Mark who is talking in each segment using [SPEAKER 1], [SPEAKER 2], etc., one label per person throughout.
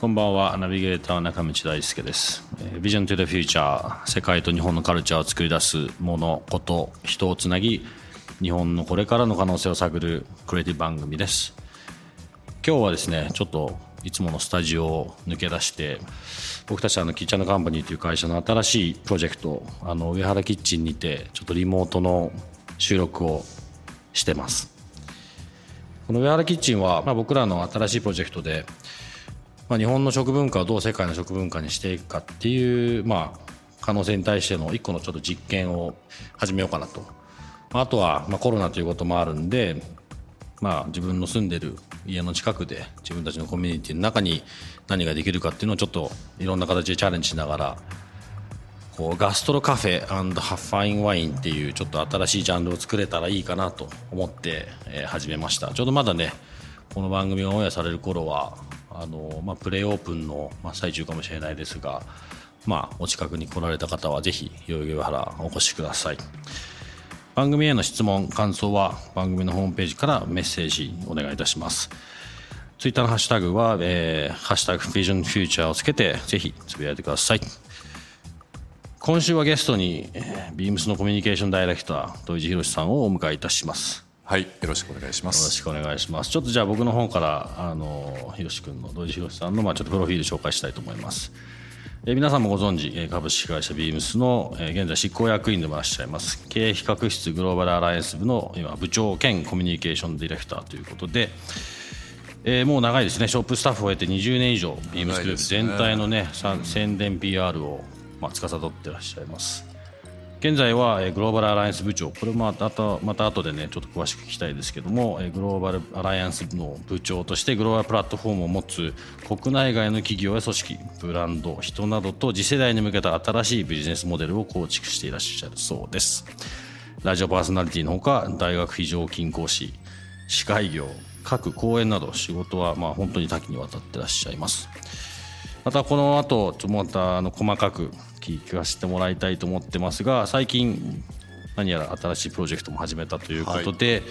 [SPEAKER 1] こんばんは。ナビゲーター中道大輔です。ビジョントゥ the future 世界と日本のカルチャーを作り出すものこと人をつなぎ日本のこれからの可能性を探るクリエイティブ番組です。今日はですねちょっといつものスタジオを抜け出して僕たちあのキッチャーのカンパニーという会社の新しいプロジェクトあの上原キッチンにてちょっとリモートの収録をしてます。この上原キッチンは、まあ、僕らの新しいプロジェクトでまあ、日本の食文化をどう世界の食文化にしていくかっていう、まあ、可能性に対しての一個のちょっと実験を始めようかなと。あとは、まあ、コロナということもあるんで、まあ、自分の住んでる家の近くで自分たちのコミュニティの中に何ができるかっていうのをちょっといろんな形でチャレンジしながらこうガストロカフェハッファインワインっていうちょっと新しいジャンルを作れたらいいかなと思って、えー、始めました。ちょうどまだねこの番組がオンエアされる頃はあの、まあ、プレイオープンの真っ最中かもしれないですが、まあ、お近くに来られた方はぜひ代々木上原お越しください。番組への質問感想は番組のホームページからメッセージお願いいたします。ツイッターのハッシュタグは、えー、ハッシュタグビジョンフューチャーをつけてぜひつぶやいてください。今週はゲストに、ビームスのコミュニケーションダイレクター土井博さんをお迎えいたします。
[SPEAKER 2] はいよろしくお願いします。
[SPEAKER 1] よろしくお願いします。ちょっとじゃあ僕の方からあのひろし君の土井ひろしさんのまあちょっとプロフィール紹介したいと思います。え皆さんもご存知株式会社ビームスの現在執行役員でもいらっしゃいます経営比較室グローバルアライアンス部の今部長兼コミュニケーションディレクターということでえー、もう長いですね。ショップスタッフを経て20年以上ビームスグループ全体のね、ね、宣伝 PR を、まあ、司ってらっしゃいます。現在はグローバルアライアンス部長。これもまたまた後でねちょっと詳しく聞きたいですけどもグローバルアライアンスの部長としてグローバルプラットフォームを持つ国内外の企業や組織ブランド人などと次世代に向けた新しいビジネスモデルを構築していらっしゃるそうです。ラジオパーソナリティのほか大学非常勤講師司会業各講演など仕事はまあ本当に多岐にわたってらっしゃいます。またこの後ちょまたあの細かく聞かせてもらいたいと思ってますが最近何やら新しいプロジェクトも始めたということで、はい、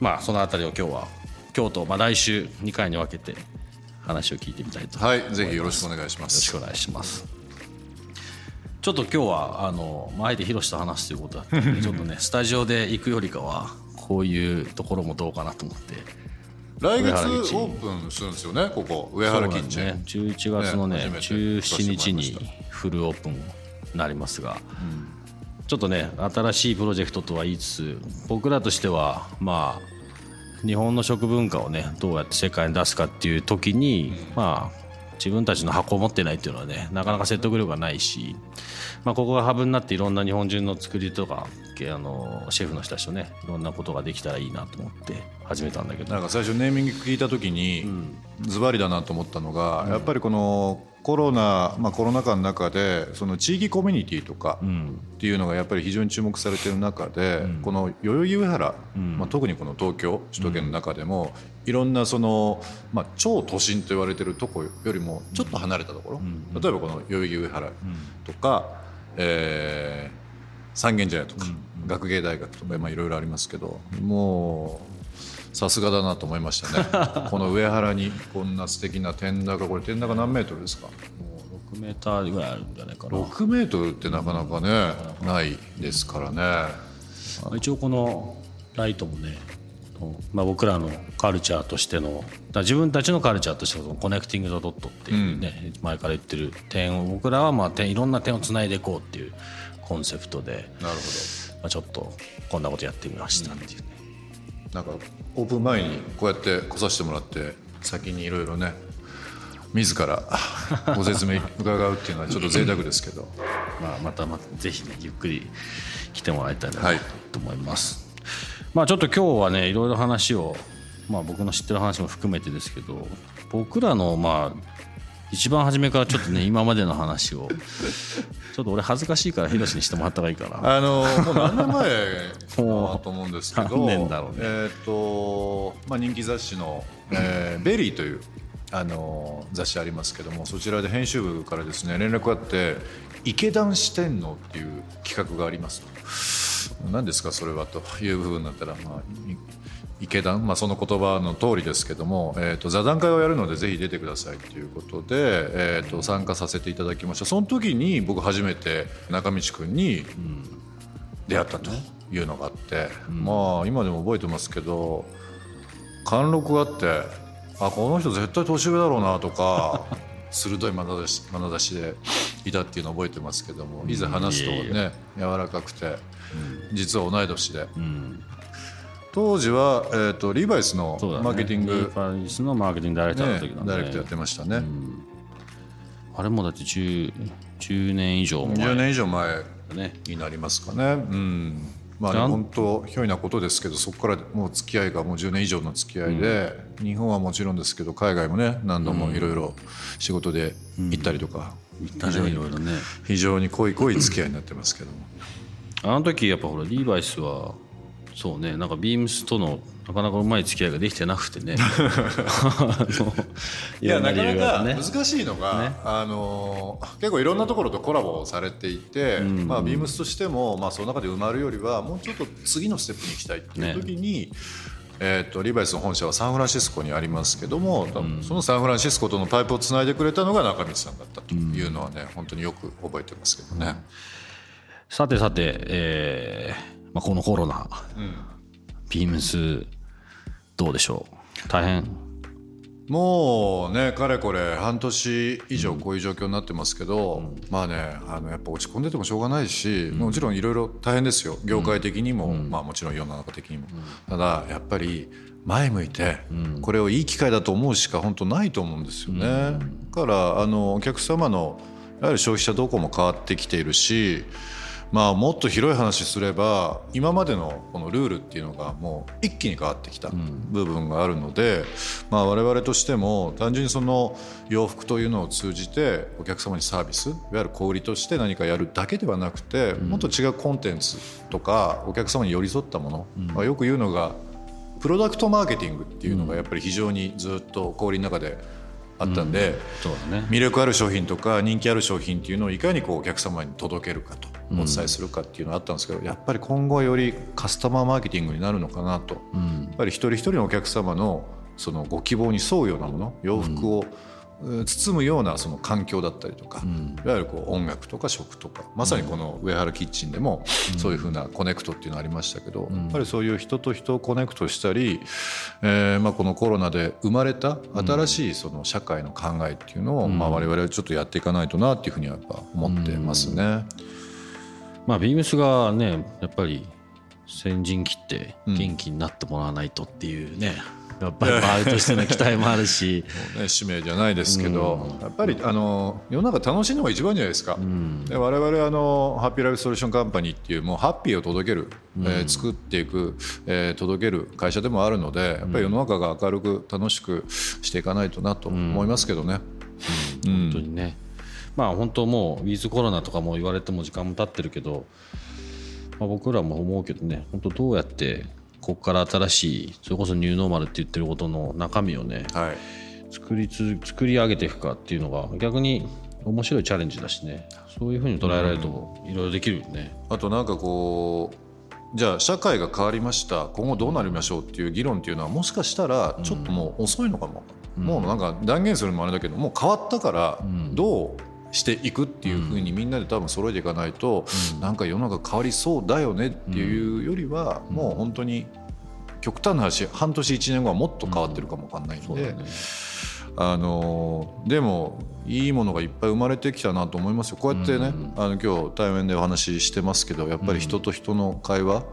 [SPEAKER 1] まあそのあたりを今日は今日とまあ来週2回に分けて話を聞いてみたいと
[SPEAKER 2] はいぜひよろしくお願いします。
[SPEAKER 1] よろしくお願いします。ちょっと今日はあの、まあ、あえて広瀬と話すということだったので ちょっとねスタジオで行くよりかはこういうところもどうかなと思って
[SPEAKER 2] 来月オープンするんですよねここ上原キッチン、ね、
[SPEAKER 1] 11月のねね17日にフルオープンなりますが、うん。ちょっとね新しいプロジェクトとは言いつつ僕らとしてはまあ日本の食文化をねどうやって世界に出すかっていう時に、まあ自分たちの箱を持ってないっていうのはねなかなか説得力がないし、まあ、ここがハブになっていろんな日本人の作りとかあのシェフの人たちとねいろんなことができたらいいなと思って始めたんだけど。
[SPEAKER 2] なんか最初ネーミング聞いた時にズバリだなと思ったのが、うん、やっぱりこのコロナ、まあ、コロナ禍の中でその地域コミュニティとかっていうのがやっぱり非常に注目されている中で、うん、この代々木上原、うん、まあ、特にこの東京首都圏の中でも、いろんなその、まあ、超都心と言われてるとこよりもちょっと離れたところ、例えばこの代々木上原とか、えー、三軒茶屋とか、学芸大学とか、まあ、いろいろありますけどもうさすがだなと思いましたね。この上原にこんな素敵な天高これ天高何メートルですか？も
[SPEAKER 1] う6メーターぐらいあるんじゃないかな。
[SPEAKER 2] 6メートルってなかなかね、うん、ないですからね。
[SPEAKER 1] 一応このライトもねまあ、僕らのカルチャーとしての自分たちのカルチャーとしてのコネクティング・ザ・ドットっていうね、うん、前から言ってる点を僕らはまあ点いろんな点をつないでいこうっていうコンセプトでなるほど、まあ、ちょっとこんなことやってみましたっていうね、
[SPEAKER 2] なんかオープン前にこうやって来させてもらって先にいろいろね自らご説明伺うっていうのはちょっと 贅沢ですけど。
[SPEAKER 1] まあまたまたぜひねゆっくり来てもらいたい。なと思います、はい、まあちょっと今日はねいろいろ話を、まあ、僕の知ってる話も含めてですけど僕らのまあ一番初めからちょっとね 今までの話をちょっと俺恥ずかしいからヒロシにしてもらった方がいいかな。
[SPEAKER 2] あのもう何年前かなと思うんですけど
[SPEAKER 1] 何年だろうね。
[SPEAKER 2] えっ、と、まあ、人気雑誌の、えーベリーというあの雑誌ありますけどもそちらで編集部からですね連絡があって「池田四天王」っていう企画がありますと何ですかそれはという部分になったら、まあ、い池田、まあ、その言葉の通りですけども、えー、と座談会をやるのでぜひ出てくださいということで、えー、と参加させていただきました。その時に僕初めて中道君に出会ったというのがあって、まあ今でも覚えてますけど貫禄があってあこの人絶対年上だろうなとか 鋭い眼差し眼差しでいたっていうのを覚えてますけどもいざ話すとね柔らかくて実は同い年で。
[SPEAKER 1] うん。
[SPEAKER 2] 当時は、えー、とリーバイスのマーケティン
[SPEAKER 1] リー
[SPEAKER 2] グ、
[SPEAKER 1] バイスのマーケティングダイレクターの
[SPEAKER 2] ね
[SPEAKER 1] 時なんで、
[SPEAKER 2] ダイレクトやってましたね、
[SPEAKER 1] あれもだって 10, 10年以上前。
[SPEAKER 2] 10年以上前になりますかね。うんまあ本当ひょいなことですけどそこからもう付き合いがもう10年以上の付き合いで、日本はもちろんですけど海外もね何度もいろいろ仕事で行ったりとか、
[SPEAKER 1] だねいろいろね。
[SPEAKER 2] 非常に濃い濃い付き合いになってますけども。
[SPEAKER 1] あの時やっぱほらリーバイスはそうね。なんかビームスとのなかなかうまい付き合いができてなくてね。
[SPEAKER 2] いやなかなか難しいのが、あの結構いろんなところとコラボされていて、まあ、ビームスとしても、まあ、その中で埋まるよりはもうちょっと次のステップに行きたいっていう時に、えー、とリバイスの本社はサンフランシスコにありますけども、そのサンフランシスコとのパイプをつないでくれたのが中道さんだったというのはね、本当によく覚えてますけどね。
[SPEAKER 1] さてさて、えーまあ、このコロナ、ビームスどうでしょう？大変？
[SPEAKER 2] もうねかれこれ半年以上こういう状況になってますけど、まあねあのやっぱ落ち込んでてもしょうがないし、もちろんいろいろ大変ですよ。業界的にも、まあ、もちろん世の中的にも、ただやっぱり前向いて、これをいい機会だと思うしか本当ないと思うんですよね。だからあのお客様のやはり消費者動向も変わってきているしまあ、もっと広い話すれば今までのこのルールっていうのがもう一気に変わってきた部分があるので、まあ、我々としても単純にその洋服というのを通じてお客様にサービスいわゆる小売りとして何かやるだけではなくてもっと違うコンテンツとかお客様に寄り添ったもの、まあ、よく言うのがプロダクトマーケティングっていうのがやっぱり非常にずっと小売りの中であったんで。
[SPEAKER 1] そうだね。
[SPEAKER 2] 魅力ある商品とか人気ある商品っていうのをいかにこうお客様に届けるかとお伝えするかっていうのがあったんですけど、やっぱり今後はよりカスタマーマーケティングになるのかなと、やっぱり一人一人のお客様のそのご希望に沿うようなもの洋服を、うん。包むようなその環境だったりとか、いわゆるこう音楽とか食とかまさにこの上原キッチンでもそういうふうなコネクトっていうのありましたけど、やっぱりそういう人と人をコネクトしたり、えーまあ、このコロナで生まれた新しいその社会の考えっていうのを、まあ、我々はちょっとやっていかないとなっていうふうにはやっぱ思ってますね。
[SPEAKER 1] まあビームスがねやっぱり先陣切って元気になってもらわないとっていうね、やっぱり周りとしての期待もあるし。
[SPEAKER 2] ね、使命じゃないですけど、やっぱりあの世の中楽しいのが一番じゃないですか、で我々あのハッピーライフソリューションカンパニーっていうもうハッピーを届ける、えー作っていく、えー届ける会社でもあるのでやっぱり世の中が明るく楽しくしていかないとなと思いますけどね。
[SPEAKER 1] 本当にねまあ本当もうウィズコロナとかも言われても時間も経ってるけど、まあ、僕らも思うけどね本当どうやってここから新しいそれこそニューノーマルって言ってることの中身をね
[SPEAKER 2] はい。
[SPEAKER 1] 作りつ作り上げていくかっていうのが逆に面白いチャレンジだしね。そういうふうに捉えられるといろいろできるよね。
[SPEAKER 2] あとなんかこうじゃあ社会が変わりました。今後どうなりましょうっていう議論っていうのはもしかしたらちょっともう遅いのかも、もうなんか断言するのもあれだけどもう変わったからどうしていくっていうふうにみんなで多分揃えていかないと、なんか世の中変わりそうだよねっていうよりはもう本当に極端な話半年1年後はもっと変わってるかもわかんないんで、
[SPEAKER 1] そうだね。
[SPEAKER 2] あのでもいいものがいっぱい生まれてきたなと思いますよ。こうやってね、あの今日対面でお話ししてますけどやっぱり人と人の会話、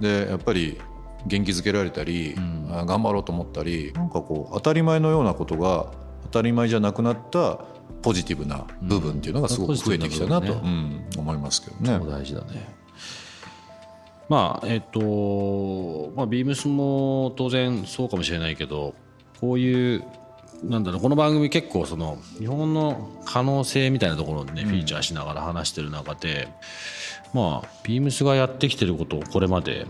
[SPEAKER 2] でやっぱり元気づけられたり、あ頑張ろうと思ったりなんかこう当たり前のようなことが当たり前じゃなくなったポジティブな部分っていうのがすごく増えてきたなと、思いますけどね。
[SPEAKER 1] 大事だね。ままあえっ、とまあビームスも当然そうかもしれないけどこういうなんだろうこの番組結構その日本の可能性みたいなところをね、フィーチャーしながら話してる中でまあビームスがやってきてることをこれまで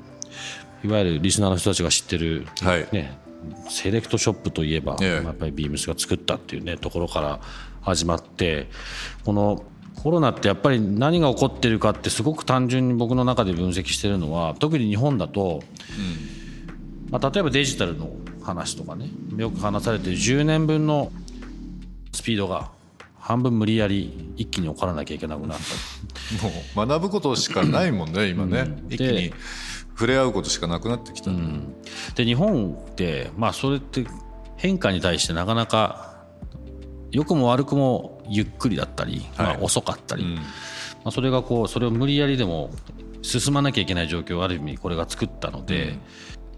[SPEAKER 1] いわゆるリスナーの人たちが知ってる、
[SPEAKER 2] はい
[SPEAKER 1] ねセレクトショップといえば、
[SPEAKER 2] ええ。
[SPEAKER 1] やっぱりビームスが作ったっていうねところから始まってこのコロナってやっぱり何が起こってるかってすごく単純に僕の中で分析してるのは特に日本だと、まあ、例えばデジタルの話とかねよく話されてる10年分のスピードが半分無理やり一気に起こらなきゃいけなくなった。
[SPEAKER 2] もう学ぶことしかないもんね今ね、
[SPEAKER 1] うん。
[SPEAKER 2] 一気に触れ合うことしかなくなってきた、
[SPEAKER 1] で日本ってまあそれって変化に対してなかなか良くも悪くもゆっくりだったり、まあ、遅かったり、
[SPEAKER 2] うん。
[SPEAKER 1] まあ、それがこうそれを無理やりでも進まなきゃいけない状況をある意味これが作ったので、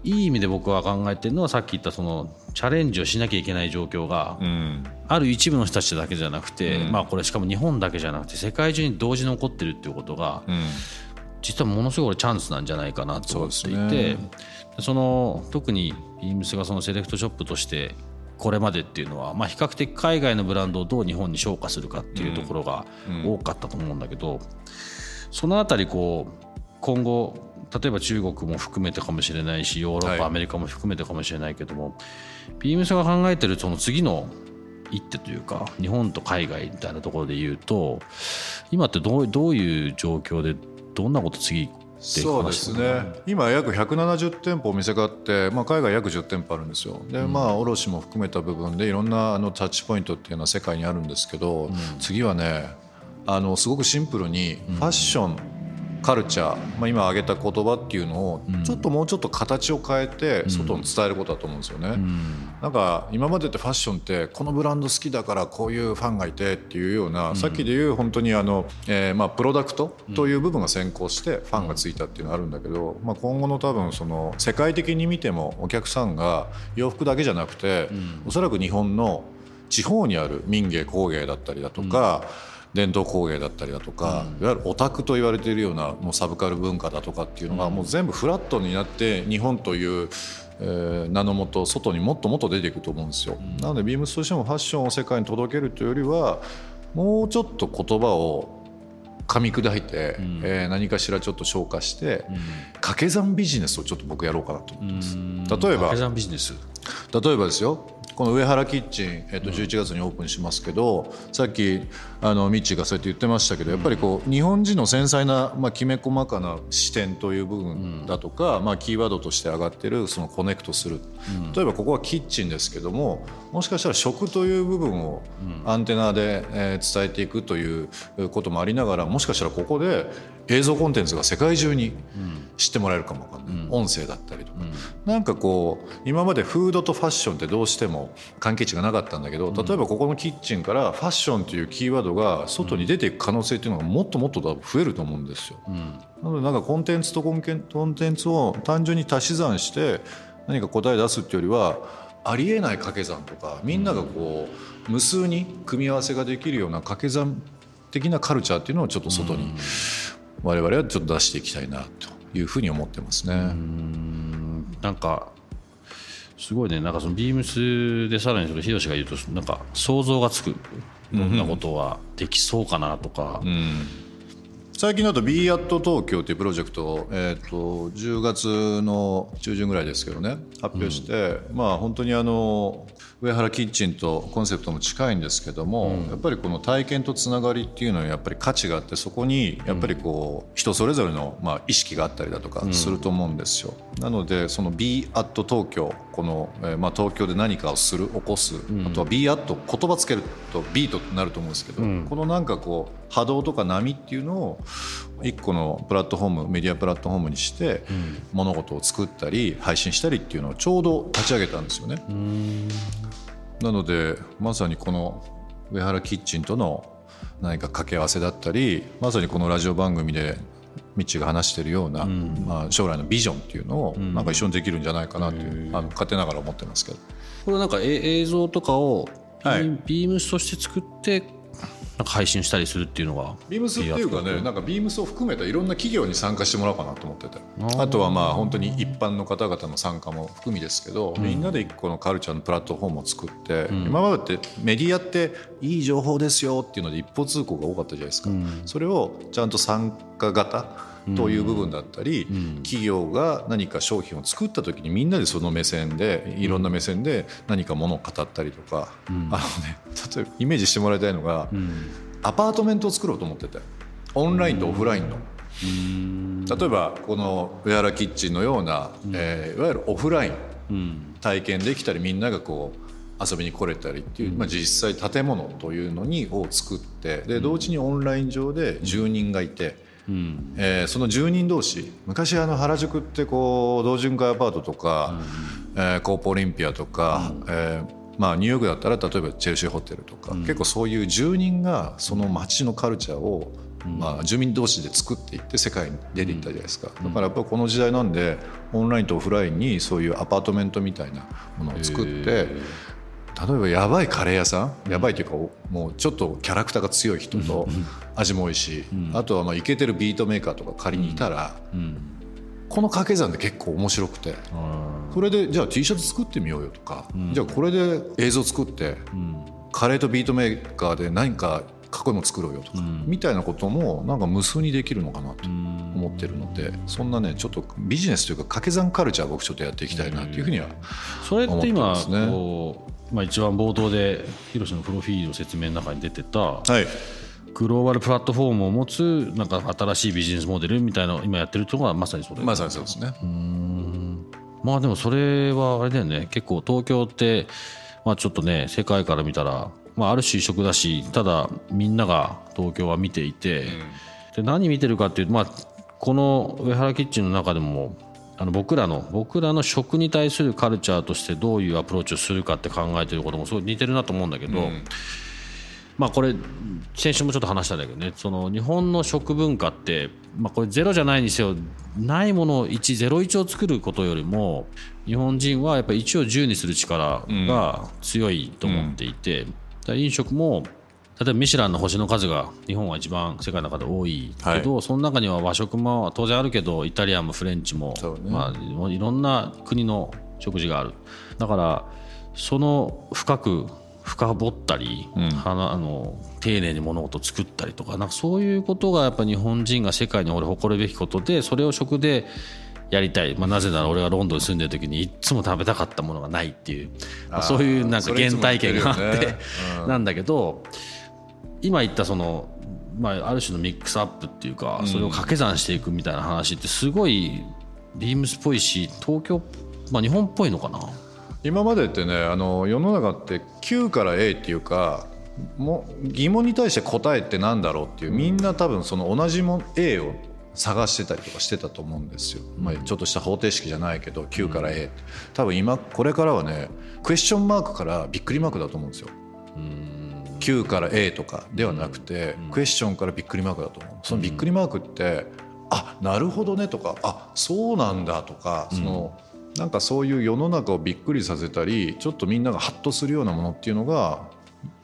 [SPEAKER 1] いい意味で僕は考えてるのはさっき言ったそのチャレンジをしなきゃいけない状況が
[SPEAKER 2] うん。
[SPEAKER 1] ある一部の人たちだけじゃなくて、まあこれしかも日本だけじゃなくて世界中に同時に起こってるっていうことが
[SPEAKER 2] うん
[SPEAKER 1] 実はものすごい俺チャンスなんじゃないかなと思っていて
[SPEAKER 2] ね。
[SPEAKER 1] その特にビームスがそのセレクトショップとしてこれまでっていうのは、まあ、比較的海外のブランドをどう日本に昇華するかっていうところが多かったと思うんだけど、そのあたりこう今後例えば中国も含めてかもしれないしヨーロッパ、
[SPEAKER 2] はい
[SPEAKER 1] アメリカも含めてかもしれないけどもビームスが考えてるその次の一手というか日本と海外みたいなところで言うと今ってどうどういう状況でどんなこと次で
[SPEAKER 2] そうですね。今約170店舗お店があって、まあ、海外約10店舗あるんですよ。でまあ卸も含めた部分でいろんなあのタッチポイントっていうのは世界にあるんですけど、次はねあのすごくシンプルにファッション、カルチャー、まあ、今挙げた言葉っていうのをちょっともうちょっと形を変えて外に伝えることだと思うんですよね。なんか今までってファッションってこのブランド好きだからこういうファンがいてっていうような、さっきで言う本当にあの、えーまあプロダクトという部分が先行してファンがついたっていうのがあるんだけど、まあ、今後の多分その世界的に見てもお客さんが洋服だけじゃなくて、おそらく日本の地方にある民芸工芸だったりだとか、伝統工芸だったりだとか、いわゆるオタクと言われているようなもうサブカル文化だとかっていうのがもう全部フラットになって日本という、えー名のもと外にもっともっと出ていくと思うんですよ。なのでビームスとしてもファッションを世界に届けるというよりはもうちょっと言葉を噛み砕いて、えー何かしらちょっと消化して、掛け算ビジネスをちょっと僕やろうかなと思ってます。例えば。
[SPEAKER 1] 掛け算ビジネス。
[SPEAKER 2] 例えばですよこの上原キッチン、えっと、11月にオープンしますけど、さっきあのミッチーがそうやって言ってましたけどやっぱりこう日本人の繊細な、まあ、きめ細かな視点という部分だとか、まあ、キーワードとして上がってるそのコネクトする、例えばここはキッチンですけどももしかしたら食という部分をアンテナで、えー伝えていくということもありながらもしかしたらここで映像コンテンツが世界中に知ってもらえるかもわかんない、音声だったりとか、なんかこう今までフードとファッションってどうしても関係値がなかったんだけど例えばここのキッチンからファッションというキーワードが外に出ていく可能性っていうのがもっともっと多分増えると思うんですよ。なのでなんかコンテンツとコンテンツを単純に足し算して何か答え出すっていうよりはありえない掛け算とかみんながこう無数に組み合わせができるような掛け算的なカルチャーっていうのをちょっと外に我々はちょっと出していきたいなというふうに思ってますね。
[SPEAKER 1] なんかすごいね。なんかそのビームスでさらにそれヒロシが言うとなんか想像がつく。どんなことはできそうかなとか、
[SPEAKER 2] 最近だと b アット東京というプロジェクトを、えー、と10月の中旬ぐらいですけどね発表して、まあ本当にあの上原キッチンとコンセプトも近いんですけども、やっぱりこの体験とつながりっていうのにやっぱり価値があってそこにやっぱりこう人それぞれのまあ意識があったりだとかすると思うんですよ。なのでその b アット東京この、えーまあ東京で何かをする起こす、あとは b アット言葉つけるとビートになると思うんですけど、このなんかこう波動とか波っていうのを一個のプラットフォームメディアプラットフォームにして、物事を作ったり配信したりっていうのをちょうど立ち上げたんですよね。なのでまさにこの上原キッチンとの何か掛け合わせだったりまさにこのラジオ番組でミッチーが話しているような、まあ、将来のビジョンっていうのをなんか一緒にできるんじゃないかなという、あの勝手ながら思ってますけど。
[SPEAKER 1] これなんかえ映像とかを、
[SPEAKER 2] はい。
[SPEAKER 1] ビームスとして作ってなんか配信したりするっていうのが
[SPEAKER 2] ビームスっていうかねなんかビームスを含めたいろんな企業に参加してもらおうかなと思ってて。あとはまあ本当に一般の方々の参加も含みですけど、みんなで一個のカルチャーのプラットフォームを作って、今までってメディアっていい情報ですよっていうので一方通行が多かったじゃないですか、それをちゃん。と参加型という部分だったり、企業が何か商品を作った時にみんなでその目線でいろんな目線で何かものを語ったりとか、あのね例えばイメージしてもらいたいのが、アパートメントを作ろうと思っててオンラインとオフラインの。例えばこのウェアラキッチンのような、えー、いわゆるオフライン体験できたりみんながこう遊びに来れたりっていう、まあ、実際建物というのにを作ってで同時にオンライン上で住人がいて。うん、えー、その住人同士昔あの原宿ってこう同潤会アパートとか、うん、えー、コープオリンピアとか、うん、えー、まあ、ニューヨークだったら例えばチェルシーホテルとか、うん、結構そういう住人がその街のカルチャーを、まあ、住民同士で作っていって世界に出ていったじゃないですか、だからやっぱりこの時代なんでオンラインとオフラインにそういうアパートメントみたいなものを作って例えばやばいカレー屋さんやばいというかもうちょっとキャラクターが強い人と味も美味しい、あとはまあイケてるビートメーカーとか仮にいたら、この掛け算で結構面白くてそれでじゃあ T シャツ作ってみようよとか、じゃあこれで映像作って、カレーとビートメーカーで何かかっこいいも作ろうよとか、みたいなこともなんか無数にできるのかなと思ってるので、そんなねちょっとビジネスというか掛け算カルチャー僕ちょっとやっていきたいなっていうふうには
[SPEAKER 1] それって今こう、まあ、一番冒頭でヒロシのプロフィールの説明の中に出てた、はい、グローバルプラットフォームを持つなんか新しいビジネスモデルみたいな今やってるところがまさにそれ。
[SPEAKER 2] まさにそうですね。
[SPEAKER 1] まあでもそれはあれだよね。結構東京ってまあちょっとね世界から見たらまあ、ある種異色だしただみんなが東京は見ていて、で何見てるかっていうと、まあ、この上原キッチンの中でもあの僕らの僕らの食に対するカルチャーとしてどういうアプローチをするかって考えてることもすごい似てるなと思うんだけど、うん、まあこれ先週もちょっと話したんだけどね。その日本の食文化って、まあ、これゼロじゃないにせよないものを101を作ることよりも日本人はやっぱり1を10にする力が強いと思っていて。うん。飲食も例えばミシュランの星の数が日本は一番世界の中で多いけど、はい、その中には和食も当然あるけどイタリアンもフレンチも、ね、まあ、いろんな国の食事がある。だからその深く深掘ったり、うん、あの丁寧に物事を作ったりとかなんかそういうことがやっぱ日本人が世界に俺誇るべきことでそれを食でやりたい、まあ、なぜなら俺がロンドンに住んでる時にいつも食べたかったものがないっていう、まあ、そういうなんか原体験があって、ねうん、なんだけど今言ったその、まあ、ある種のミックスアップっていうかそれを掛け算していくみたいな話ってすごいビームスっぽいし東京、まあ、日本っぽいのかな？
[SPEAKER 2] 今までってねあの世の中って Q から A っていうかも疑問に対して答えってなんだろうっていうみんな多分その同じも A を探してたりとかしてたと思うんですよ、まあ、ちょっとした方程式じゃないけど Q から A 多分今これからはねクエスチョンマークからびっくりマークだと思うんですよ Q から A とかではなくてクエスチョンからびっくりマークだと思う。そのびっくりマークってあなるほどねとかあそうなんだとかその、なんかそういう世の中をびっくりさせたりちょっとみんながハッとするようなものっていうのが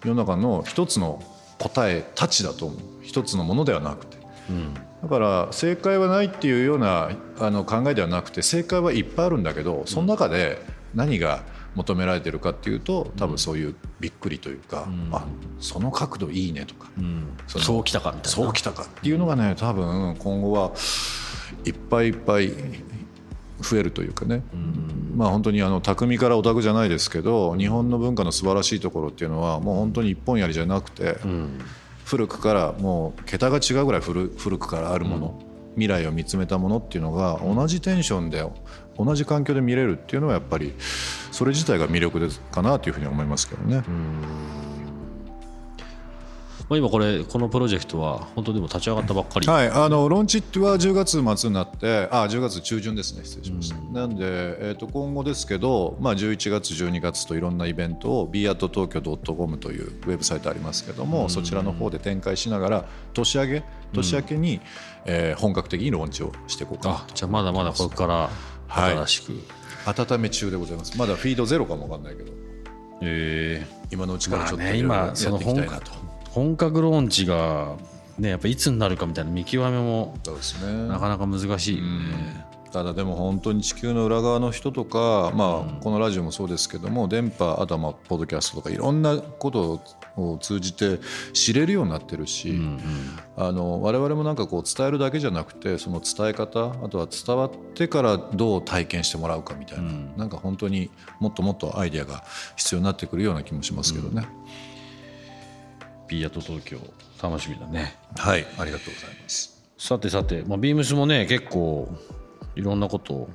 [SPEAKER 2] 世の中の一つの答えたちだと思う。一つのものではなくて、うん、だから正解はないっていうようなあの考えではなくて正解はいっぱいあるんだけどその中で何が求められてるかっていうと多分そういうびっくりというか、うん、あその角度いいねとか、うん、
[SPEAKER 1] そそうきたかみたいな。
[SPEAKER 2] そうきたかっていうのがね多分今後はいっぱいいっぱい増えるというかね、うん、まあ本当にあの匠からオタクじゃないですけど日本の文化の素晴らしいところっていうのはもう本当に一本やりじゃなくて、古くからもう桁が違うぐらい古古くからあるもの、うん、未来を見つめたものっていうのが同じテンションで同じ環境で見れるっていうのはやっぱりそれ自体が魅力ですかなというふうに思いますけどね。
[SPEAKER 1] まあ、今これこのプロジェクトは本当でも立ち上がったばっかり、
[SPEAKER 2] はい、あのローンチは10月末になってあ10月中旬ですね。失礼しました、うん、なんで、えー、と今後ですけど、まあ、11月12月といろんなイベントを b アット東京 .com というウェブサイトありますけども、うん、そちらの方で展開しながら年明け年明けに、うん、えー、本格的にローンチをしていこうかな
[SPEAKER 1] と。じゃあまだまだここから新しく、
[SPEAKER 2] はい、温め中でございます。まだフィードゼロかもわかんないけど。
[SPEAKER 1] え
[SPEAKER 2] ー、今のうちからちょっとやっていきたいなと。
[SPEAKER 1] 本格ローンチがねやっぱいつになるかみたいな見極めも
[SPEAKER 2] ね。
[SPEAKER 1] なかなか難しいよね。
[SPEAKER 2] ただでも本当に地球の裏側の人とか、まあ、このラジオもそうですけども電波あとはまあポッドキャストとかいろんなことを通じて知れるようになってるし、あの我々もなんかこう伝えるだけじゃなくてその伝え方あとは伝わってからどう体験してもらうかみたいな、なんか本当にもっともっとアイデアが必要になってくるような気もしますけどね。
[SPEAKER 1] ピーアート東京楽しみだね。
[SPEAKER 2] はいありがとうございます。
[SPEAKER 1] さてさて、まあ、ビームスもね結構いろんなことを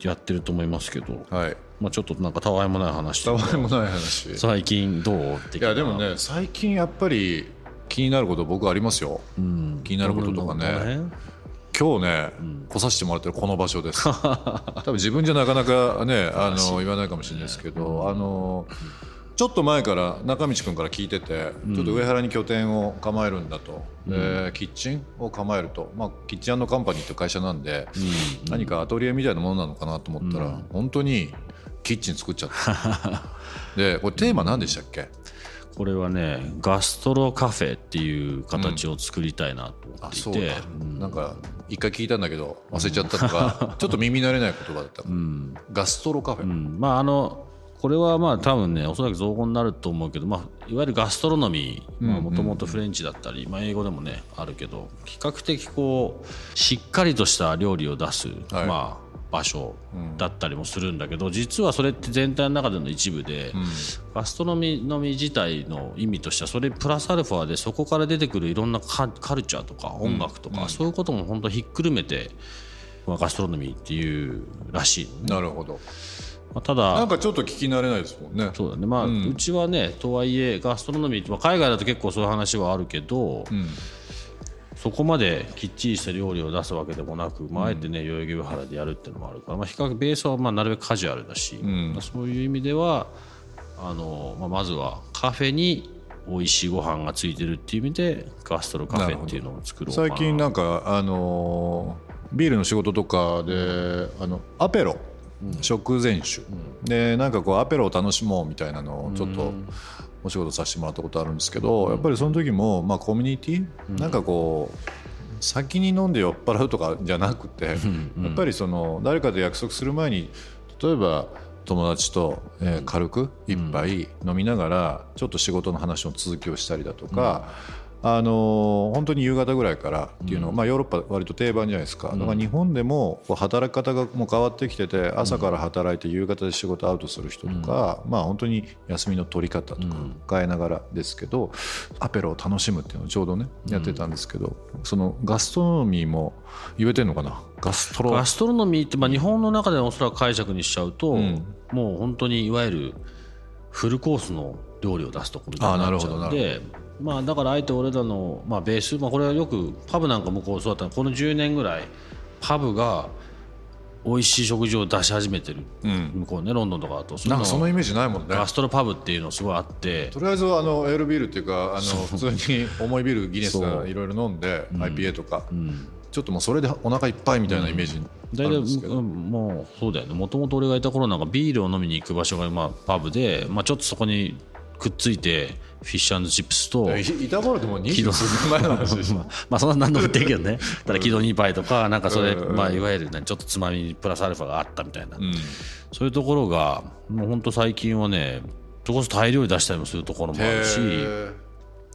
[SPEAKER 1] やってると思いますけど、
[SPEAKER 2] はい。
[SPEAKER 1] まあ、ちょっとなんかたわいもない話
[SPEAKER 2] たわいもない話。
[SPEAKER 1] 最近どうって
[SPEAKER 2] いやでもね最近やっぱり気になること僕ありますよ、気になることとかね。今日ね、来させてもらってるこの場所です。多分自分じゃなかなかねあの言わないかもしれないですけど、あのちょっと前から中道君から聞いてて、ちょっと上原に拠点を構えるんだと、でキッチンを構えると、まあ、キッチンカンパニーっていう会社なんで、何かアトリエみたいなものなのかなと思ったら、本当にキッチン作っちゃった。でこれテーマ何でしたっけ？
[SPEAKER 1] これはねガストロカフェっていう形を作りたいなと思っていて、
[SPEAKER 2] そうだ、なんか一回聞いたんだけど忘れちゃったとか ちょっと耳慣れない言葉だった、ガストロカフェ、
[SPEAKER 1] うん。まああのこれはまあ多分ねおそらく造語になると思うけど、まあ、いわゆるガストロノミーもともとフレンチだったり、まあ、英語でもねあるけど比較的こうしっかりとした料理を出す、
[SPEAKER 2] はい。
[SPEAKER 1] まあ場所だったりもするんだけど、実はそれって全体の中での一部で、ガストロミノミ自体の意味としてはそれプラスアルファでそこから出てくるいろんなカカルチャーとか音楽とか、そういうことも本当ひっくるめて、まあ、ガストロノミーっていうらしいのね、
[SPEAKER 2] なるほど
[SPEAKER 1] まあ、ただ
[SPEAKER 2] なんかちょっと聞き慣れないですもんね。
[SPEAKER 1] そうだね。まあ、うちはねとはいえガストロノミーまあ、海外だと結構そういう話はあるけど、そこまできっちりした料理を出すわけでもなく、まあ、あえてね代々木上原でやるっていうのもあるから、まあ、比較ベースはまあなるべくカジュアルだし、まあそういう意味ではあの、まあ、まずはカフェに美味しいご飯がついてるっていう意味でガストロカフェっていうのを作ろう
[SPEAKER 2] 最近なんかあのービールの仕事とかであのアペロ、食前酒、でなんかこうアペロを楽しもうみたいなのをちょっとお仕事させてもらったことあるんですけど、やっぱりその時も、まあ、コミュニティ、なんかこう先に飲んで酔っ払うとかじゃなくて、やっぱりその誰かと約束する前に例えば友達と、えー軽く一杯飲みながらちょっと仕事の話の続きをしたりだとか、あのー本当に夕方ぐらいからっていうのは、まあ、ヨーロッパ割と定番じゃないですか、だから日本でも働き方がもう変わってきてて朝から働いて夕方で仕事アウトする人とか、まあ本当に休みの取り方とか変えながらですけど、アペロを楽しむっていうのをちょうどねやってたんですけど、そのガストノミーも言えてんのかな？ガストロ。
[SPEAKER 1] ガストロノミーって、まあ、日本の中でおそらく解釈にしちゃうと、もう本当にいわゆるフルコースの料理を出すところになっちゃうんでまあだからあえて俺らの、まあ、ベース、まあ、これはよくパブなんか向こうそうだった。のこの10年ぐらいパブが美味しい食事を出し始めてる、向こうねロンドンとかだと。
[SPEAKER 2] なんかそのイメージないもんね。
[SPEAKER 1] ガストロパブっていうのすごいあって。
[SPEAKER 2] とりあえずはあのエールビールっていうかあの普通に重いビールギネス
[SPEAKER 1] そう。
[SPEAKER 2] いろいろ飲んで IPA とか、ちょっともうそれでお腹いっぱいみたいなイメージあ
[SPEAKER 1] 大体
[SPEAKER 2] るんですけど、
[SPEAKER 1] うん。もうそうだよね。もともと俺がいた頃なんかビールを飲みに行く場所が、まあ、パブで、まあ、ちょっとそこにくっついてフィッシュチップスと
[SPEAKER 2] いいた頃でも二十数年前の話でしょ
[SPEAKER 1] まあ、まあそんな何でも売ってるけどね。ただキドニーパイとかなんかそれ、まあ、いわゆる、ね、ちょっとつまみにプラスアルファがあったみたいな、
[SPEAKER 2] うん。
[SPEAKER 1] そういうところがもう本当最近はねそれこそ大量に出したりもするところもあるし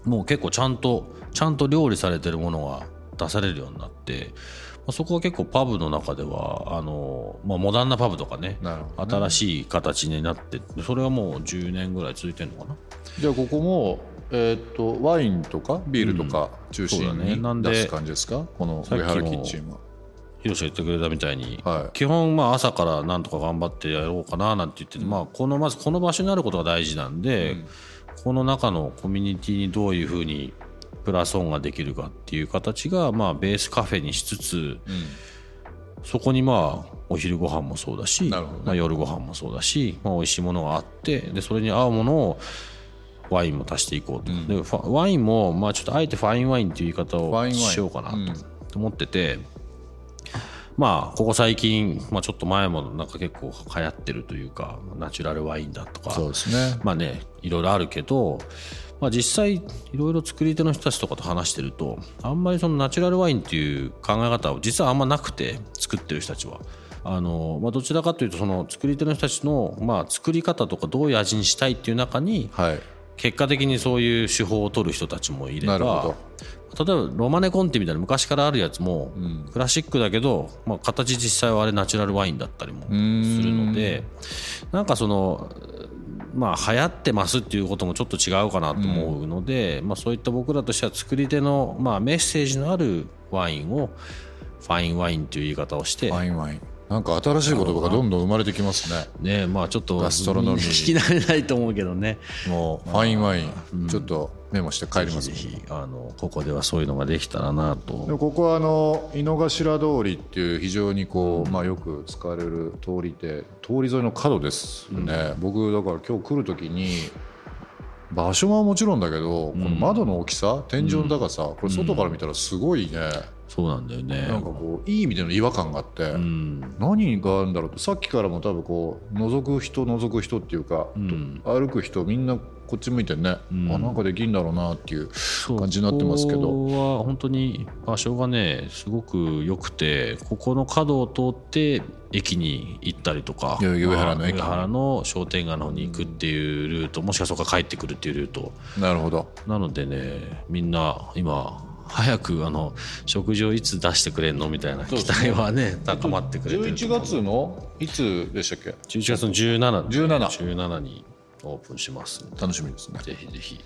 [SPEAKER 1] もう結構ちゃんとちゃんと料理されてるものが出されるようになって、まあ、そこは結構パブの中ではあの、まあ、モダンなパブとかね
[SPEAKER 2] なるほど
[SPEAKER 1] 新しい形になってそれはもう10年ぐらい続いてるのかな。
[SPEAKER 2] じゃあここも、えーっとワインとかビールとか中心に
[SPEAKER 1] なんで
[SPEAKER 2] 出す感じですか？この上原キッチンは。
[SPEAKER 1] ヒロシが言ってくれたみたいに、
[SPEAKER 2] はい。
[SPEAKER 1] 基本まあ朝からなんとか頑張ってやろうかななんて言ってて、まあ、このまずこの場所にあることが大事なんで、この中のコミュニティにどういうふうにプラスオンができるかっていう形が、まあ、ベースカフェにしつつ、そこにまあお昼ご飯もそうだし、
[SPEAKER 2] ね。
[SPEAKER 1] まあ、夜ご飯もそうだし、まあ、美味しいものがあってでそれに合うものをワインも足していこうと、でファワインも、まあ、ちょっとあえてファインワインっていう言い方をしようかなと思ってて、まあここ最近、まあ、ちょっと前もなんか結構流行ってるというかナチュラルワインだとか
[SPEAKER 2] そうですね。
[SPEAKER 1] まあねいろいろあるけど、まあ、実際いろいろ作り手の人たちとかと話してるとあんまりそのナチュラルワインっていう考え方は実はあんまなくて作ってる人たちは。あのまあ、どちらかというとその作り手の人たちの、まあ、作り方とかどういう味にしたいっていう中に
[SPEAKER 2] はい。
[SPEAKER 1] 結果的にそういう手法を取る人たちもいれ
[SPEAKER 2] なる
[SPEAKER 1] ば
[SPEAKER 2] ほ
[SPEAKER 1] 例えばロマネコンティみたいな昔からあるやつも、クラシックだけど、まあ、形実際はあれナチュラルワインだったりもするのでなんかそのまあ流行ってますっていうこともちょっと違うかなと思うので、まあ、そういった僕らとしては作り手の、まあ、メッセージのあるワインをファインワインという言い方をして
[SPEAKER 2] ワインワインなんか新しい言葉がどんどん生まれてきますね。
[SPEAKER 1] ねまあちょっと
[SPEAKER 2] ガストロノミ。ー
[SPEAKER 1] 聞き慣れないと思うけどね。
[SPEAKER 2] もうファインワインちょっとメモして帰ります。
[SPEAKER 1] ぜひあのここではそういうのができたらなと。
[SPEAKER 2] ここはあの井の頭通りっていう非常にこう、まあ、よく使われる通りで通り沿いの角ですね、僕だから今日来る時に場所はもちろんだけど、この窓の大きさ天井の高さ、これ外から見たらすごいね、
[SPEAKER 1] そうなんだよね。
[SPEAKER 2] なんかこういい意味での違和感があって、
[SPEAKER 1] うん。
[SPEAKER 2] 何があるんだろうってさっきからも多分こう覗く人覗く人っていうか、歩く人みんなこっち向いてね、あなんかできるんだろうなっていう感じになってますけど。
[SPEAKER 1] ここは本当に場所がねすごく良くてここの角を通って駅に行ったりとか
[SPEAKER 2] 上原の駅。
[SPEAKER 1] まあ上原の商店街の方に行くっていうルートもしくはそこから帰ってくるっていうルート。
[SPEAKER 2] なるほど。
[SPEAKER 1] なのでねみんな今早くあの食事をいつ出してくれんの？みたいな期待はね高まってくれてると
[SPEAKER 2] 11
[SPEAKER 1] 思う。
[SPEAKER 2] 月のいつでしたっけ
[SPEAKER 1] ？11月の17
[SPEAKER 2] 17
[SPEAKER 1] 17にオープンします
[SPEAKER 2] 楽しみですね。
[SPEAKER 1] ぜひぜひ。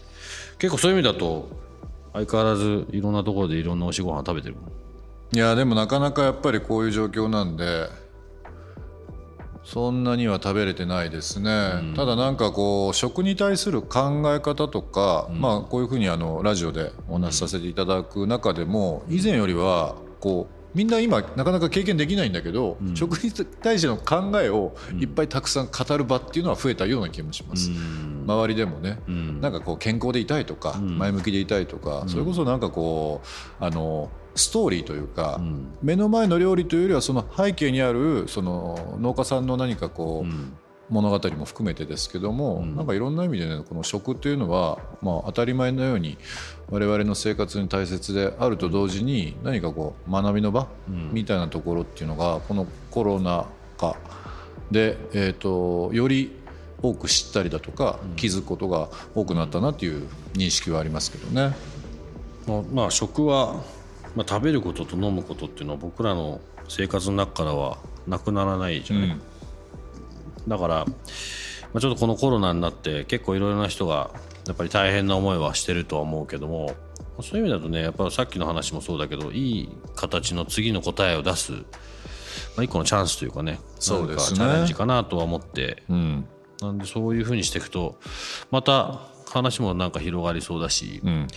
[SPEAKER 1] 結構そういう意味だと相変わらずいろんなところでいろんな美味しいご飯食べてる
[SPEAKER 2] いやでもなかなかやっぱりこういう状況なんでそんなには食べれてないですね、ただなんかこう食に対する考え方とか、まあこういうふうにあのラジオでお話しさせていただく中でも以前よりはこうみんな今なかなか経験できないんだけど、食に対しての考えをいっぱいたくさん語る場っていうのは増えたような気もします、周りでもね、なんかこう健康でいたいとか、前向きでいたいとか、それこそなんかこうあのストーリーというか、目の前の料理というよりはその背景にあるその農家さんの何かこう、物語も含めてですけども、なんかいろんな意味でねこの食というのは、まあ、当たり前のように我々の生活に大切であると同時に何かこう学びの場みたいなところっていうのがこのコロナ禍で、えー、とより多く知ったりだとか気づくことが多くなったなっていう認識はありますけどね。
[SPEAKER 1] まあ、まあ食は、まあ、食べることと飲むことっていうのは僕らの生活の中からはなくならないじゃない、
[SPEAKER 2] うん。
[SPEAKER 1] だから、まあ、ちょっとこのコロナになって結構いろいろな人がやっぱり大変な思いはしてるとは思うけどもそういう意味だとねやっぱさっきの話もそうだけどいい形の次の答えを出す、まあ、一個のチャンスというかね
[SPEAKER 2] そうですね。
[SPEAKER 1] チャレンジかなとは思って。
[SPEAKER 2] うん。
[SPEAKER 1] なんでそういうふうにしていくとまた話もなんか広がりそうだし、
[SPEAKER 2] うん。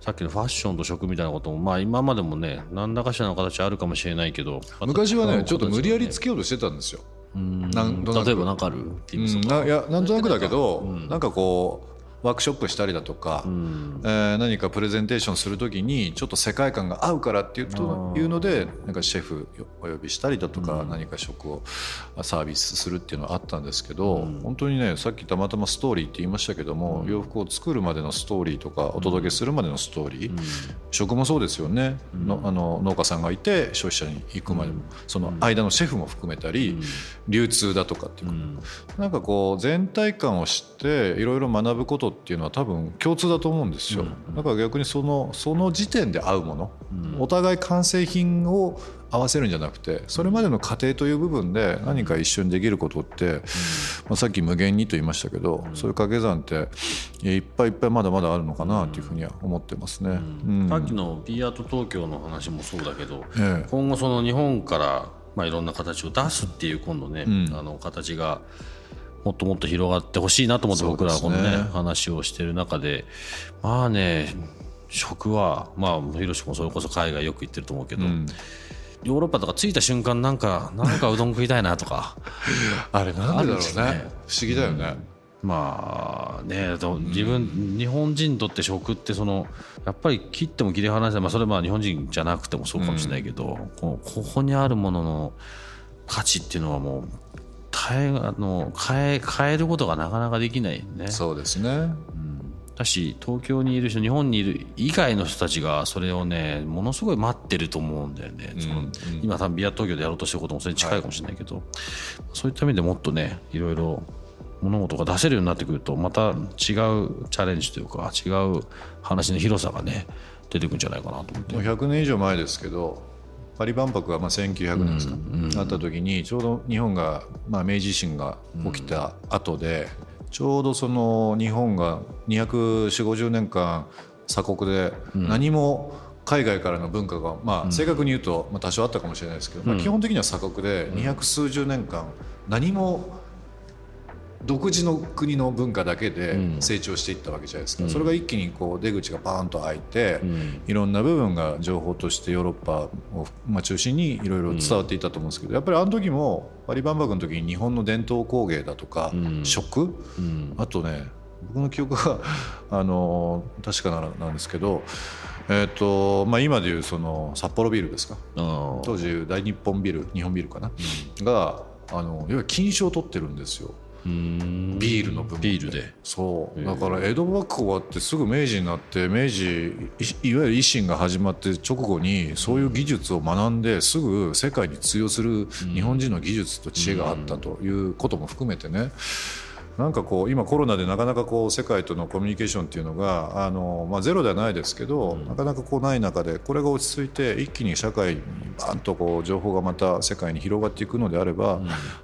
[SPEAKER 1] さっきのファッションと食みたいなこともまあ今までもね何らかしらの形あるかもしれないけど
[SPEAKER 2] 昔はね
[SPEAKER 1] 形
[SPEAKER 2] ちょっと無理やりつ
[SPEAKER 1] ね
[SPEAKER 2] けようとしてたんですよ。
[SPEAKER 1] うん。
[SPEAKER 2] なん
[SPEAKER 1] 例えば何かある？
[SPEAKER 2] うん。ないやなんとなくだけど、なんかこうワークショップしたりだとか、えー何かプレゼンテーションするときにちょっと世界観が合うからっていうというのでなんかシェフお呼びしたりだとか、何か食をサービスするっていうのはあったんですけど、本当にねさっきたまたまストーリーって言いましたけども、洋服を作るまでのストーリーとかお届けするまでのストーリー、食もそうですよね、のあの農家さんがいて消費者に行くまでも、その間のシェフも含めたり、流通だとかっていうか、なんかこう全体感を知っていろいろ学ぶことっていうのは多分共通だと思うんですよ、だから逆にそのその時点で合うもの、お互い完成品を合わせるんじゃなくてそれまでの過程という部分で何か一緒にできることって、まあ、さっき無限にと言いましたけど、そういう掛け算っていっぱいいっぱいまだまだあるのかなというふうには思ってますね。うん。
[SPEAKER 1] さっきの P アート東京の話もそうだけど、
[SPEAKER 2] ええ。
[SPEAKER 1] 今後その日本から、まあ、いろんな形を出すっていう今度ね、あの形がもっともっと広がってほしいなと思って僕らはこのね
[SPEAKER 2] ね
[SPEAKER 1] 話をしてる中で。まあね食はまあヒロシもそれこそ海外よく行ってると思うけど、ヨーロッパとか着いた瞬間なんかなんかうどん食いたいなとか。
[SPEAKER 2] あれなんでだろうね。
[SPEAKER 1] ね。
[SPEAKER 2] 不思議だよね、
[SPEAKER 1] まあね自分、日本人にとって食ってそのやっぱり切っても切り離せまあ、それはまあ日本人じゃなくてもそうかもしれないけど、こここにあるものの価値っていうのはもう変えあの変え変えることがなかなかできないね。
[SPEAKER 2] そうですね、
[SPEAKER 1] だし東京にいる人日本にいる以外の人たちがそれをねものすごい待ってると思うんだよね、その今多分ビア東京でやろうとしてることもそれに近いかもしれないけど、はい、そういった意味でもっとねいろいろ物事が出せるようになってくるとまた違うチャレンジというか違う話の広さがね出てくるんじゃないかなと思って。
[SPEAKER 2] 100年以上前ですけどパリ万博がまあ1900年ですか、うんうん、あった時にちょうど日本が、まあ、明治維新が起きた後で、ちょうどその日本が24050年間鎖国で何も海外からの文化が、まあ、正確に言うと、まあ、多少あったかもしれないですけど、まあ、基本的には鎖国で二百数十年間何も独自の国の文化だけで成長していったわけじゃないですか、うん、それが一気にこう出口がバーンと開いて、うん、いろんな部分が情報としてヨーロッパを、まあ、中心にいろいろ伝わっていたと思うんですけどやっぱりあの時もパリ万博の時に日本の伝統工芸だとか、食、あとね僕の記憶が あの確かなんですけど、えーとまあ、今でいうその札幌ビルですか？当時大日本ビル日本ビルかな、があのいわゆる金賞を取ってるんですよ。ビールの部門
[SPEAKER 1] ビールで。
[SPEAKER 2] そう。だから江戸幕府終わってすぐ明治になって明治いわゆる維新が始まって直後にそういう技術を学んですぐ世界に通用する日本人の技術と知恵があったということも含めてねなんかこう今コロナでなかなかこう世界とのコミュニケーションっていうのがあの、まあ、ゼロではないですけど、なかなかこうない中でこれが落ち着いて一気に社会にバンとこう情報がまた世界に広がっていくのであれば、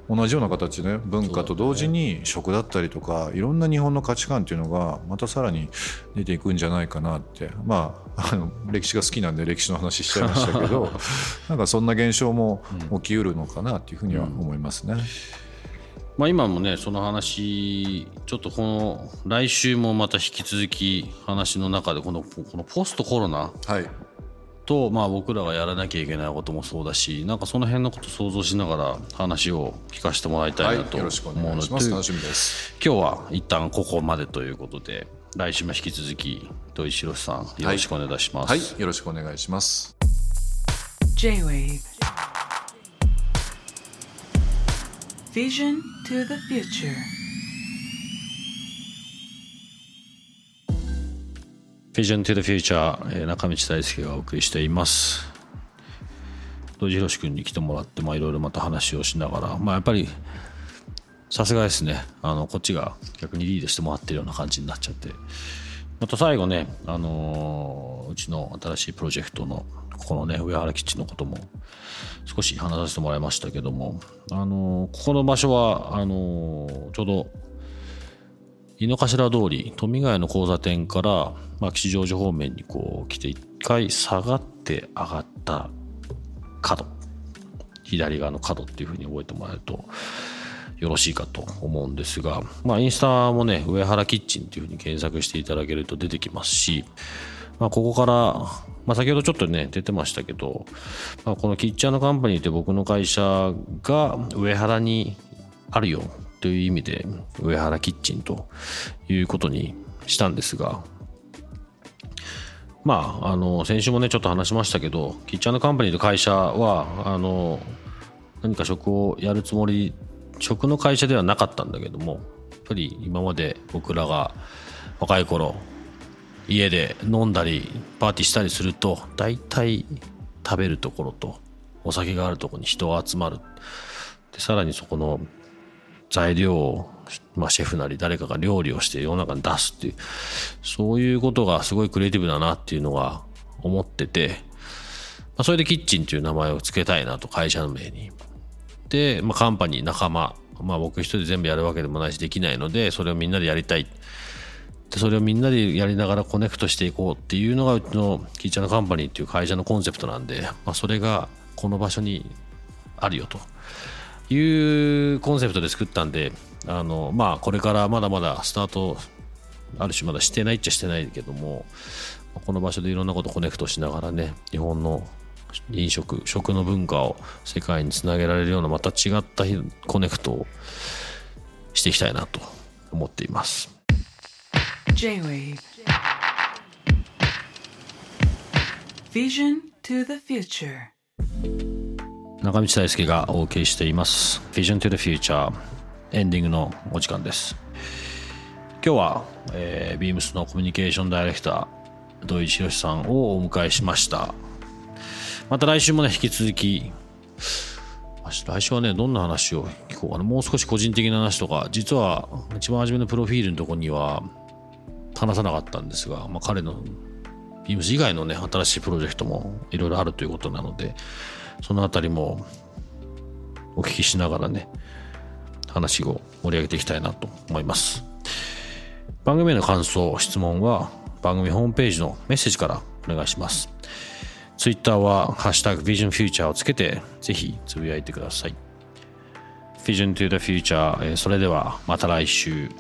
[SPEAKER 2] 同じような形で文化と同時に食だったりとかいろんな日本の価値観っていうのがまたさらに出ていくんじゃないかなって。まああの歴史が好きなんで歴史の話しちゃいましたけど なんかそんな現象も起きうるのかなっていうふうには思いますね。うん
[SPEAKER 1] まあ、今もねその話ちょっとこの来週もまた引き続き話の中でこのこのポストコロナと、まあ、僕らがやらなきゃいけないこともそうだしなんかその辺のこと想像しながら話を聞かせてもらいたいなと思うので、はい、
[SPEAKER 2] 楽しみです。
[SPEAKER 1] 今日は一旦ここまでということで来週も引き続き土井博さんよろしくお願いします、
[SPEAKER 2] はい、はい、よろしくお願いします。
[SPEAKER 3] J-Wave Vision to the Future.
[SPEAKER 1] ビジョン to the Future 中道大輔がお送りしています。土井宏君に来てもらっていろいろまた話をしながら、まあ、やっぱりさすがですね。あのこっちが逆にリードしてもらってるような感じになっちゃって。また最後ね、あのー、うちの新しいプロジェクトのここのね上原基地のことも少し話させてもらいましたけども、あのここの場所はあのちょうど井の頭通り富ヶ谷の交差点から、まあ、吉祥寺方面にこう来て一回下がって上がった角左側の角っていうふうに覚えてもらえるとよろしいかと思うんですが、まあ、インスタもね上原キッチンっていうふうに検索していただけると出てきますしまあ、ここから、まあ、先ほどちょっとね、出てましたけど、まあ、このキッチンカンパニーって僕の会社が上原にあるよという意味で、上原キッチンということにしたんですが、まあ、あの、先週もね、ちょっと話しましたけど、キッチンカンパニーと会社は、あの、何か食をやるつもり、食の会社ではなかったんだけども、やっぱり今まで僕らが若い頃、家で飲んだりパーティーしたりすると大体食べるところとお酒があるところに人が集まる。でさらにそこの材料を、まあ、シェフなり誰かが料理をして世の中に出すっていうそういうことがすごいクリエイティブだなっていうのが思ってて、まあ、それでキッチンっていう名前を付けたいなと会社の名に。で、まあ、カンパニー仲間。まあ僕一人で全部やるわけでもないしできないのでそれをみんなでやりたい。でそれをみんなでやりながらコネクトしていこうっていうのがうちのキーチャーのカンパニーっていう会社のコンセプトなんで、まあ、それがこの場所にあるよと。いうコンセプトで作ったんであのまあこれからまだまだスタートある種まだしてないっちゃしてないけどもこの場所でいろんなことコネクトしながらね日本の飲食食の文化を世界につなげられるようなまた違ったコネクトをしていきたいなと思っています。
[SPEAKER 3] J-Wave Vision to the future.
[SPEAKER 1] 中道大輔がお送りしています。Vision to the Future. エンディングのお時間です。今日は、えー、ビームスのコミュニケーションダイレクター土井博さんをお迎えしました。また来週もね引き続き来週はねどんな話を聞こうかな。もう少し個人的な話とか実は一番初めのプロフィールのところには話さなかったんですが、まあ、彼のビームス以外のね新しいプロジェクトもいろいろあるということなのでそのあたりもお聞きしながらね話を盛り上げていきたいなと思います。番組への感想質問は番組ホームページのメッセージからお願いします。ツイッターはハッシュタグ Vision Future をつけてぜひつぶやいてください。Vision to the Future それではまた来週。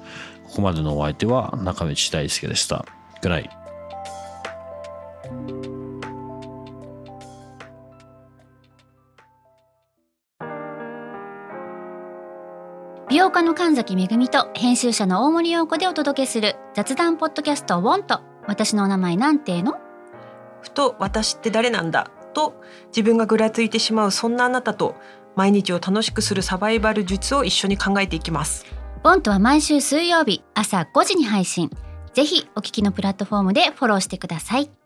[SPEAKER 1] ここまでのお相手は中道大輔でした。Good night.
[SPEAKER 4] 美容家の神崎めぐみと編集者の大森洋子でお届けする雑談ポッドキャスト「ウォンと私のお名前なんての?」
[SPEAKER 5] ふと私って誰なんだ？と自分がぐらついてしまうそんなあなたと毎日を楽しくするサバイバル術を一緒に考えていきます
[SPEAKER 4] ボントは毎週水曜日朝5時に配信。ぜひお聞きのプラットフォームでフォローしてください。